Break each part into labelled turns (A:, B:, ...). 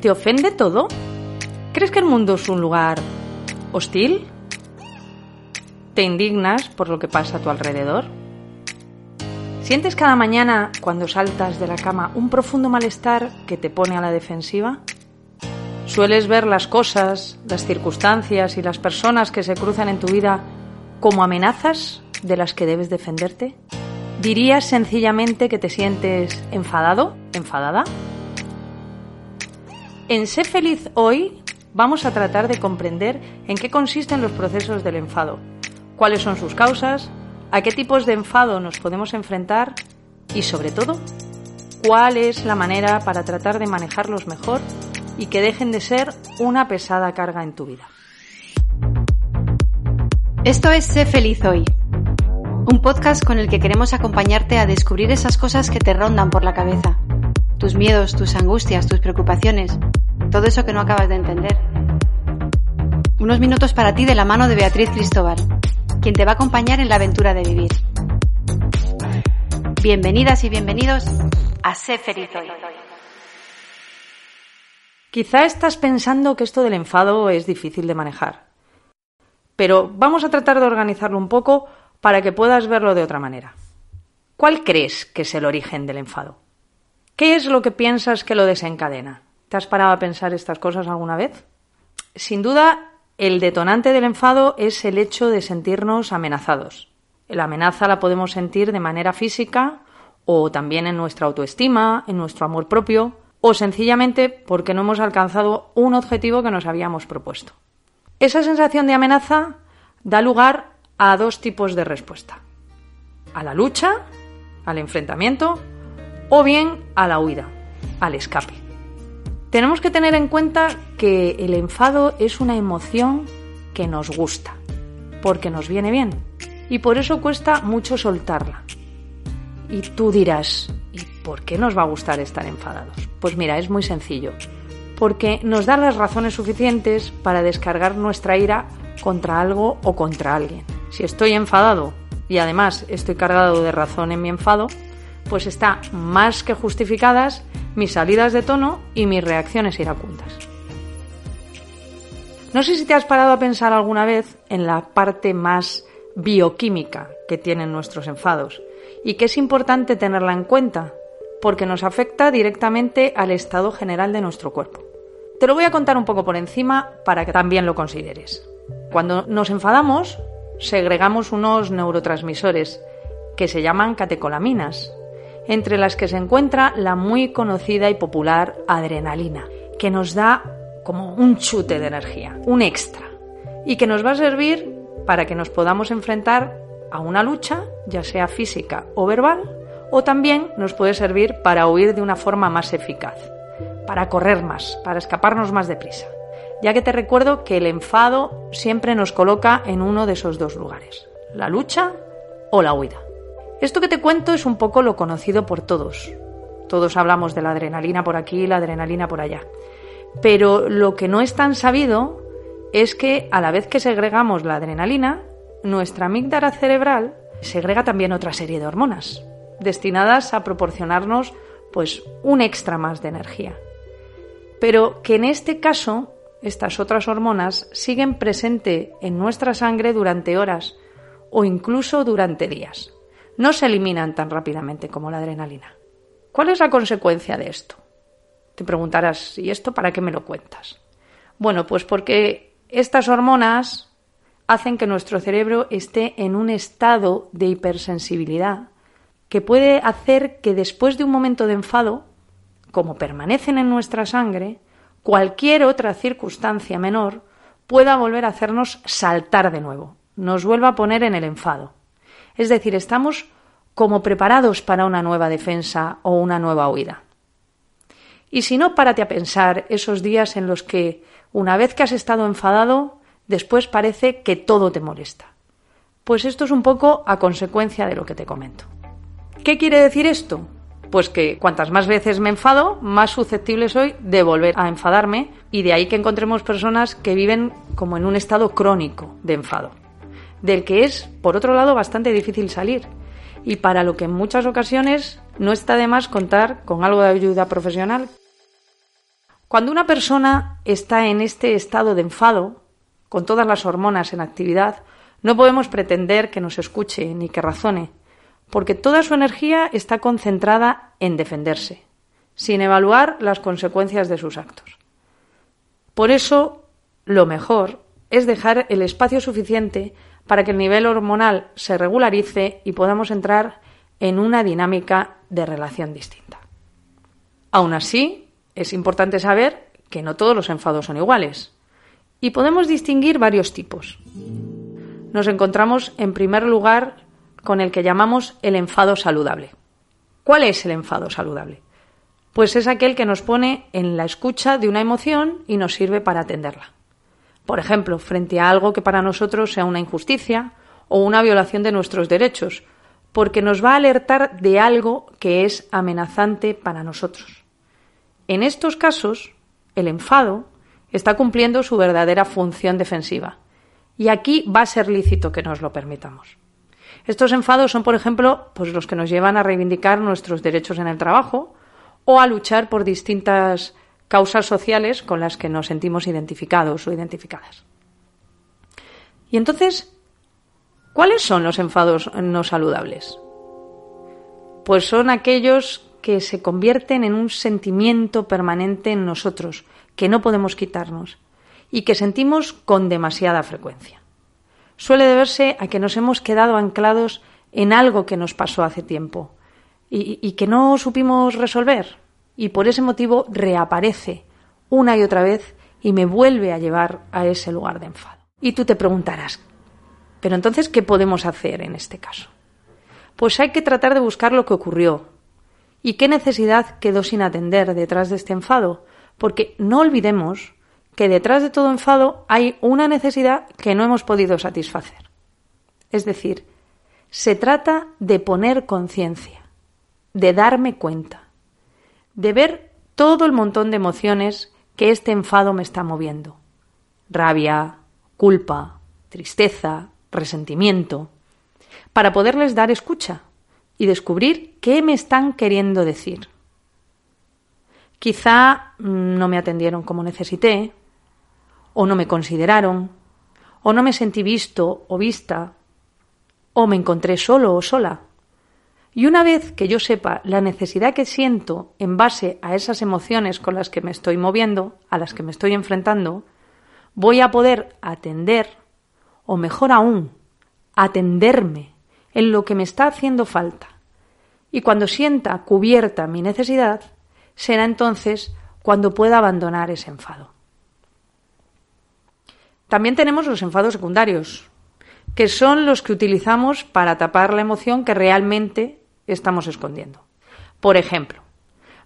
A: ¿Te ofende todo? ¿Crees que el mundo es un lugar hostil? ¿Te indignas por lo que pasa a tu alrededor? ¿Sientes cada mañana, cuando saltas de la cama, un profundo malestar que te pone a la defensiva? ¿Sueles ver las cosas, las circunstancias y las personas que se cruzan en tu vida como amenazas de las que debes defenderte? ¿Dirías sencillamente que te sientes enfadado, enfadada? En Sé feliz hoy vamos a tratar de comprender en qué consisten los procesos del enfado, cuáles son sus causas, a qué tipos de enfado nos podemos enfrentar y sobre todo, cuál es la manera para tratar de manejarlos mejor y que dejen de ser una pesada carga en tu vida.
B: Esto es Sé feliz hoy, un podcast con el que queremos acompañarte a descubrir esas cosas que te rondan por la cabeza, tus miedos, tus angustias, tus preocupaciones, todo eso que no acabas de entender. Unos minutos para ti de la mano de Beatriz Cristóbal, quien te va a acompañar en la aventura de vivir. Bienvenidas y bienvenidos a Sé feliz hoy.
A: Quizá estás pensando que esto del enfado es difícil de manejar. Pero vamos a tratar de organizarlo un poco para que puedas verlo de otra manera. ¿Cuál crees que es el origen del enfado? ¿Qué es lo que piensas que lo desencadena? ¿Te has parado a pensar estas cosas alguna vez? Sin duda, el detonante del enfado es el hecho de sentirnos amenazados. La amenaza la podemos sentir de manera física o también en nuestra autoestima, en nuestro amor propio, o sencillamente porque no hemos alcanzado un objetivo que nos habíamos propuesto. Esa sensación de amenaza da lugar a dos tipos de respuesta. A la lucha, al enfrentamiento o bien a la huida, al escape. Tenemos que tener en cuenta que el enfado es una emoción que nos gusta, porque nos viene bien, y por eso cuesta mucho soltarla. Y tú dirás, ¿y por qué nos va a gustar estar enfadados? Pues mira, es muy sencillo. Porque nos da las razones suficientes para descargar nuestra ira contra algo o contra alguien. Si estoy enfadado y además estoy cargado de razón en mi enfado, pues está más que justificadas mis salidas de tono y mis reacciones iracundas. No sé si te has parado a pensar alguna vez en la parte más bioquímica que tienen nuestros enfados y que es importante tenerla en cuenta porque nos afecta directamente al estado general de nuestro cuerpo. Te lo voy a contar un poco por encima para que también lo consideres. Cuando nos enfadamos, segregamos unos neurotransmisores que se llaman catecolaminas, entre las que se encuentra la muy conocida y popular adrenalina, que nos da como un chute de energía, un extra, y que nos va a servir para que nos podamos enfrentar a una lucha, ya sea física o verbal, o también nos puede servir para huir de una forma más eficaz, para correr más, para escaparnos más deprisa, ya que te recuerdo que el enfado siempre nos coloca en uno de esos dos lugares, la lucha o la huida. Esto que te cuento es un poco lo conocido por todos. Todos hablamos de la adrenalina por aquí la adrenalina por allá. Pero lo que no es tan sabido es que a la vez que segregamos la adrenalina, nuestra amígdala cerebral segrega también otra serie de hormonas destinadas a proporcionarnos pues un extra más de energía. Pero que en este caso estas otras hormonas siguen presente en nuestra sangre durante horas o incluso durante días. No se eliminan tan rápidamente como la adrenalina. ¿Cuál es la consecuencia de esto? Te preguntarás, ¿y esto para qué me lo cuentas? Bueno, pues porque estas hormonas hacen que nuestro cerebro esté en un estado de hipersensibilidad que puede hacer que después de un momento de enfado, como permanecen en nuestra sangre, cualquier otra circunstancia menor pueda volver a hacernos saltar de nuevo, nos vuelva a poner en el enfado. Es decir, estamos como preparados para una nueva defensa o una nueva huida. Y si no, párate a pensar esos días en los que, una vez que has estado enfadado, después parece que todo te molesta. Pues esto es un poco a consecuencia de lo que te comento. ¿Qué quiere decir esto? Pues que cuantas más veces me enfado, más susceptible soy de volver a enfadarme y de ahí que encontremos personas que viven como en un estado crónico de enfado, del que es, por otro lado, bastante difícil salir y para lo que en muchas ocasiones no está de más contar con algo de ayuda profesional Cuando una persona está en este estado de enfado, con todas las hormonas en actividad, no podemos pretender que nos escuche ni que razone, porque toda su energía está concentrada en defenderse, sin evaluar las consecuencias de sus actos. Por eso, lo mejor es dejar el espacio suficiente para que el nivel hormonal se regularice y podamos entrar en una dinámica de relación distinta. Aún así, es importante saber que no todos los enfados son iguales y podemos distinguir varios tipos. Nos encontramos, en primer lugar, con el que llamamos el enfado saludable. ¿Cuál es el enfado saludable? Pues es aquel que nos pone en la escucha de una emoción y nos sirve para atenderla. Por ejemplo, frente a algo que para nosotros sea una injusticia o una violación de nuestros derechos, porque nos va a alertar de algo que es amenazante para nosotros. En estos casos, el enfado está cumpliendo su verdadera función defensiva, y aquí va a ser lícito que nos lo permitamos. Estos enfados son, por ejemplo, pues los que nos llevan a reivindicar nuestros derechos en el trabajo o a luchar por distintas causas sociales con las que nos sentimos identificados o identificadas. Y entonces, ¿cuáles son los enfados no saludables? Pues son aquellos que se convierten en un sentimiento permanente en nosotros, que no podemos quitarnos y que sentimos con demasiada frecuencia. Suele deberse a que nos hemos quedado anclados en algo que nos pasó hace tiempo y, que no supimos resolver y por ese motivo reaparece una y otra vez y me vuelve a llevar a ese lugar de enfado. Y tú te preguntarás, pero entonces, ¿qué podemos hacer en este caso? Pues hay que tratar de buscar lo que ocurrió y qué necesidad quedó sin atender detrás de este enfado, porque no olvidemos que detrás de todo enfado hay una necesidad que no hemos podido satisfacer. Es decir, se trata de poner conciencia, de darme cuenta, de ver todo el montón de emociones que este enfado me está moviendo. Rabia, culpa, tristeza, resentimiento, para poderles dar escucha y descubrir qué me están queriendo decir. Quizá no me atendieron como necesité, o no me consideraron, o no me sentí visto o vista, o me encontré solo o sola. Y una vez que yo sepa la necesidad que siento en base a esas emociones con las que me estoy moviendo, a las que me estoy enfrentando, voy a poder atender, o mejor aún, atenderme en lo que me está haciendo falta. Y cuando sienta cubierta mi necesidad, será entonces cuando pueda abandonar ese enfado. También tenemos los enfados secundarios, que son los que utilizamos para tapar la emoción que realmente estamos escondiendo. Por ejemplo,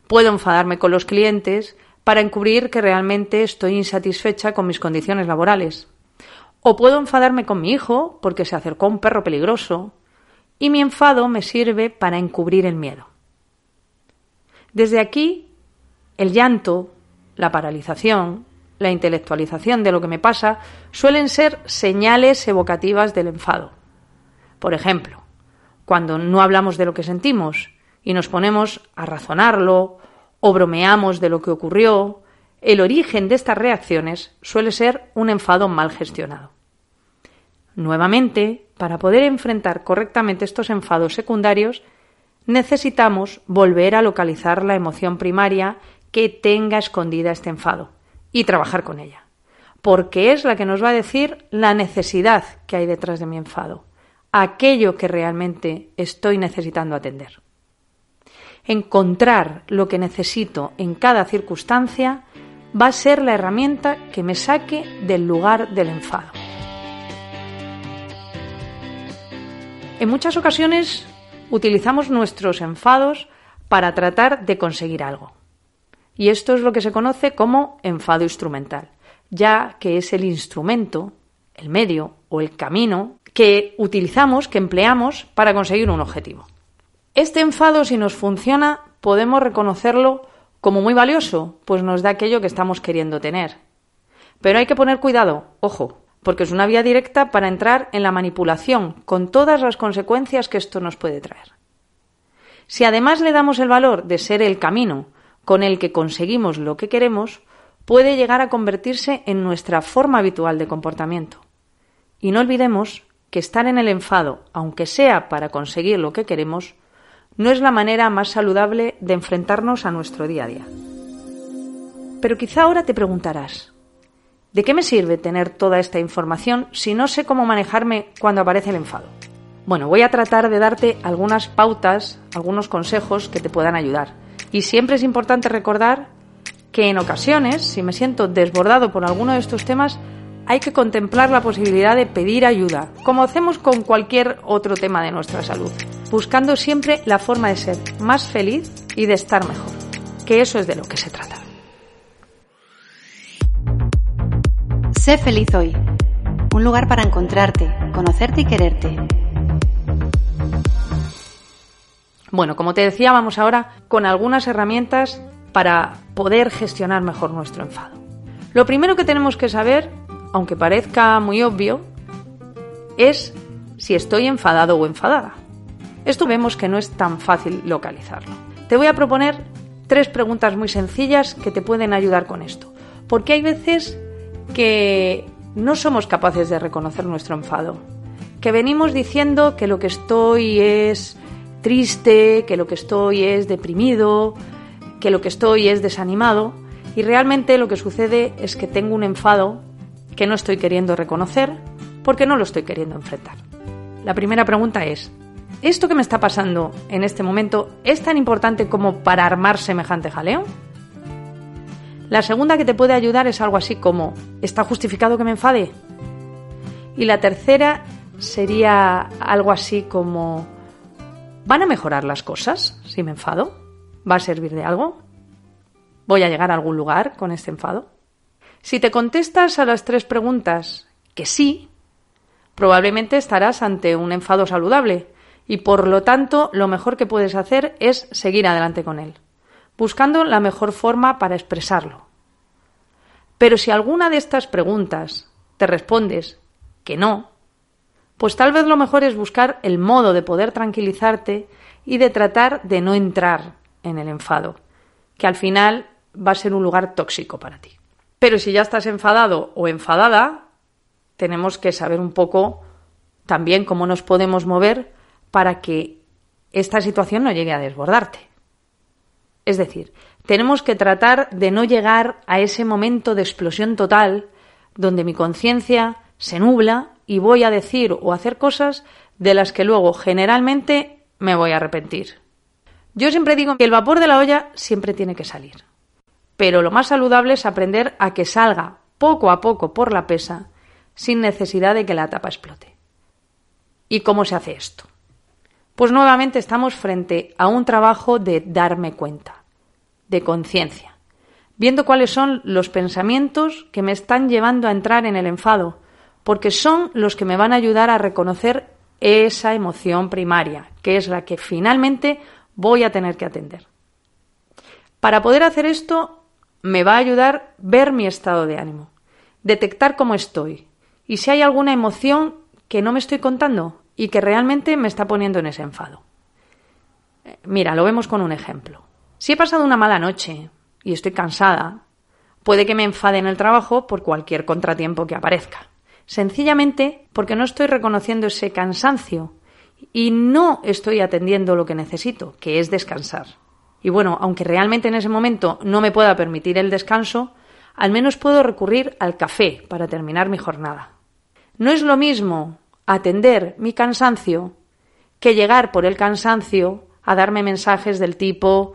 A: puedo enfadarme con los clientes para encubrir que realmente estoy insatisfecha con mis condiciones laborales. O puedo enfadarme con mi hijo porque se acercó un perro peligroso y mi enfado me sirve para encubrir el miedo. Desde aquí, el llanto, la paralización, la intelectualización de lo que me pasa suelen ser señales evocativas del enfado. Por ejemplo, cuando no hablamos de lo que sentimos y nos ponemos a razonarlo o bromeamos de lo que ocurrió, el origen de estas reacciones suele ser un enfado mal gestionado. Nuevamente, para poder enfrentar correctamente estos enfados secundarios, necesitamos volver a localizar la emoción primaria que tenga escondida este enfado y trabajar con ella, porque es la que nos va a decir la necesidad que hay detrás de mi enfado aquello que realmente estoy necesitando atender. Encontrar lo que necesito en cada circunstancia va a ser la herramienta que me saque del lugar del enfado. En muchas ocasiones utilizamos nuestros enfados para tratar de conseguir algo. Y esto es lo que se conoce como enfado instrumental, ya que es el instrumento, el medio o el camino que utilizamos, que empleamos para conseguir un objetivo. Este enfado, si nos funciona, podemos reconocerlo como muy valioso, pues nos da aquello que estamos queriendo tener. Pero hay que poner cuidado, ojo, porque es una vía directa para entrar en la manipulación, con todas las consecuencias que esto nos puede traer. Si además le damos el valor de ser el camino con el que conseguimos lo que queremos, puede llegar a convertirse en nuestra forma habitual de comportamiento. Y no olvidemos que estar en el enfado, aunque sea para conseguir lo que queremos, no es la manera más saludable de enfrentarnos a nuestro día a día. Pero quizá ahora te preguntarás, ¿de qué me sirve tener toda esta información si no sé cómo manejarme cuando aparece el enfado? Bueno, voy a tratar de darte algunas pautas, algunos consejos que te puedan ayudar. Y siempre es importante recordar que en ocasiones, si me siento desbordado por alguno de estos temas, hay que contemplar la posibilidad de pedir ayuda, como hacemos con cualquier otro tema de nuestra salud, buscando siempre la forma de ser más feliz y de estar mejor, que eso es de lo que se trata.
B: Sé feliz hoy, un lugar para encontrarte, conocerte y quererte.
A: Bueno, como te decía, vamos ahora con algunas herramientas para poder gestionar mejor nuestro enfado. Lo primero que tenemos que saber aunque parezca muy obvio, es si estoy enfadado o enfadada. Esto vemos que no es tan fácil localizarlo. Te voy a proponer tres preguntas muy sencillas que te pueden ayudar con esto. Porque hay veces que no somos capaces de reconocer nuestro enfado. Que venimos diciendo que lo que estoy es triste, que lo que estoy es deprimido, que lo que estoy es desanimado. Y realmente lo que sucede es que tengo un enfado que no estoy queriendo reconocer porque no lo estoy queriendo enfrentar. La primera pregunta es, ¿esto que me está pasando en este momento es tan importante como para armar semejante jaleo? La segunda que te puede ayudar es algo así como, ¿está justificado que me enfade? Y la tercera sería algo así como, ¿van a mejorar las cosas si me enfado? ¿Va a servir de algo? ¿Voy a llegar a algún lugar con este enfado? Si te contestas a las tres preguntas que sí, probablemente estarás ante un enfado saludable y por lo tanto lo mejor que puedes hacer es seguir adelante con él, buscando la mejor forma para expresarlo. Pero si alguna de estas preguntas te respondes que no, pues tal vez lo mejor es buscar el modo de poder tranquilizarte y de tratar de no entrar en el enfado, que al final va a ser un lugar tóxico para ti. Pero si ya estás enfadado o enfadada, tenemos que saber un poco también cómo nos podemos mover para que esta situación no llegue a desbordarte. Es decir, tenemos que tratar de no llegar a ese momento de explosión total donde mi conciencia se nubla y voy a decir o hacer cosas de las que luego generalmente me voy a arrepentir. Yo siempre digo que el vapor de la olla siempre tiene que salir pero lo más saludable es aprender a que salga poco a poco por la pesa sin necesidad de que la tapa explote. ¿Y cómo se hace esto? Pues nuevamente estamos frente a un trabajo de darme cuenta, de conciencia, viendo cuáles son los pensamientos que me están llevando a entrar en el enfado, porque son los que me van a ayudar a reconocer esa emoción primaria, que es la que finalmente voy a tener que atender. Para poder hacer esto me va a ayudar ver mi estado de ánimo, detectar cómo estoy y si hay alguna emoción que no me estoy contando y que realmente me está poniendo en ese enfado. Eh, mira, lo vemos con un ejemplo. Si he pasado una mala noche y estoy cansada, puede que me enfade en el trabajo por cualquier contratiempo que aparezca. Sencillamente porque no estoy reconociendo ese cansancio y no estoy atendiendo lo que necesito, que es descansar. Y bueno, aunque realmente en ese momento no me pueda permitir el descanso, al menos puedo recurrir al café para terminar mi jornada. No es lo mismo atender mi cansancio que llegar por el cansancio a darme mensajes del tipo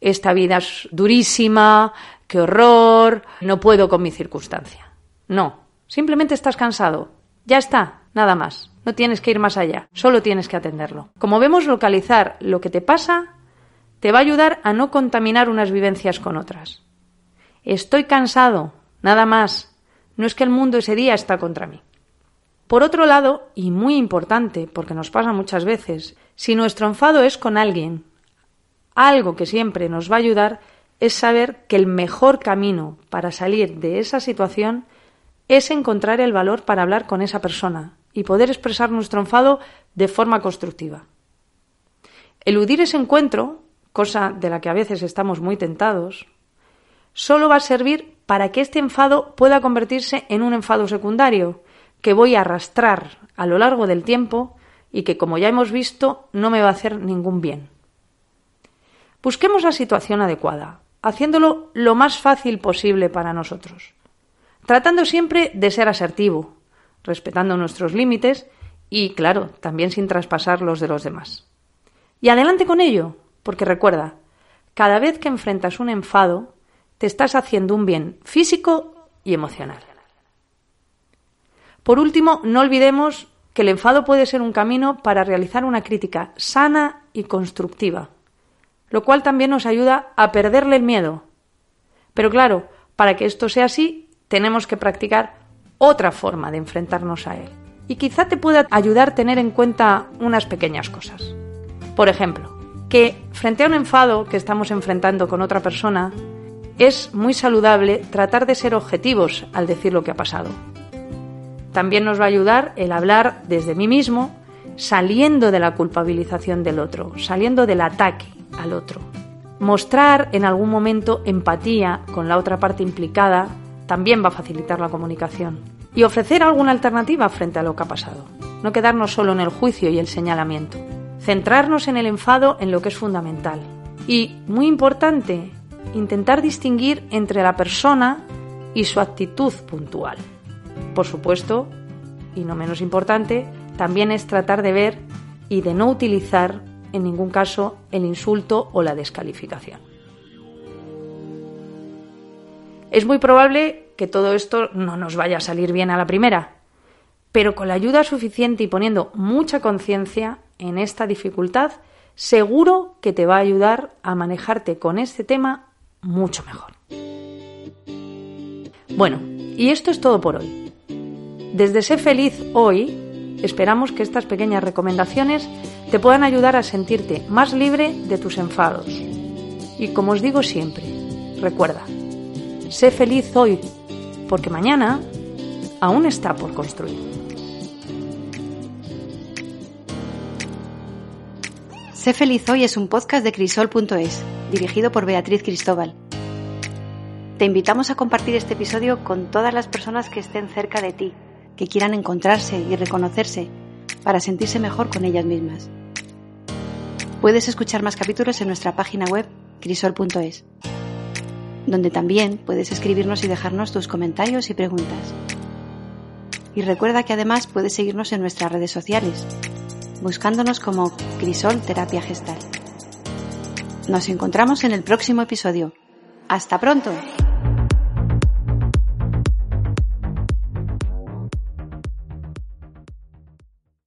A: esta vida es durísima, qué horror, no puedo con mi circunstancia. No, simplemente estás cansado. Ya está, nada más. No tienes que ir más allá, solo tienes que atenderlo. Como vemos, localizar lo que te pasa te va a ayudar a no contaminar unas vivencias con otras. Estoy cansado, nada más. No es que el mundo ese día está contra mí. Por otro lado, y muy importante, porque nos pasa muchas veces, si nuestro enfado es con alguien, algo que siempre nos va a ayudar es saber que el mejor camino para salir de esa situación es encontrar el valor para hablar con esa persona y poder expresar nuestro enfado de forma constructiva. Eludir ese encuentro cosa de la que a veces estamos muy tentados, solo va a servir para que este enfado pueda convertirse en un enfado secundario, que voy a arrastrar a lo largo del tiempo y que, como ya hemos visto, no me va a hacer ningún bien. Busquemos la situación adecuada, haciéndolo lo más fácil posible para nosotros, tratando siempre de ser asertivo, respetando nuestros límites y, claro, también sin traspasar los de los demás. Y adelante con ello, porque recuerda, cada vez que enfrentas un enfado, te estás haciendo un bien físico y emocional. Por último, no olvidemos que el enfado puede ser un camino para realizar una crítica sana y constructiva, lo cual también nos ayuda a perderle el miedo. Pero claro, para que esto sea así, tenemos que practicar otra forma de enfrentarnos a él. Y quizá te pueda ayudar tener en cuenta unas pequeñas cosas. Por ejemplo, que frente a un enfado que estamos enfrentando con otra persona, es muy saludable tratar de ser objetivos al decir lo que ha pasado. También nos va a ayudar el hablar desde mí mismo, saliendo de la culpabilización del otro, saliendo del ataque al otro. Mostrar en algún momento empatía con la otra parte implicada también va a facilitar la comunicación. Y ofrecer alguna alternativa frente a lo que ha pasado. No quedarnos solo en el juicio y el señalamiento. Centrarnos en el enfado en lo que es fundamental. Y, muy importante, intentar distinguir entre la persona y su actitud puntual. Por supuesto, y no menos importante, también es tratar de ver y de no utilizar en ningún caso el insulto o la descalificación. Es muy probable que todo esto no nos vaya a salir bien a la primera, pero con la ayuda suficiente y poniendo mucha conciencia en esta dificultad, seguro que te va a ayudar a manejarte con este tema mucho mejor. Bueno, y esto es todo por hoy. Desde Sé Feliz hoy, esperamos que estas pequeñas recomendaciones te puedan ayudar a sentirte más libre de tus enfados. Y como os digo siempre, recuerda, sé feliz hoy, porque mañana aún está por construir.
B: Sé feliz hoy es un podcast de crisol.es, dirigido por Beatriz Cristóbal. Te invitamos a compartir este episodio con todas las personas que estén cerca de ti, que quieran encontrarse y reconocerse para sentirse mejor con ellas mismas. Puedes escuchar más capítulos en nuestra página web crisol.es, donde también puedes escribirnos y dejarnos tus comentarios y preguntas. Y recuerda que además puedes seguirnos en nuestras redes sociales, buscándonos como Crisol Terapia Gestal. Nos encontramos en el próximo episodio. ¡Hasta pronto!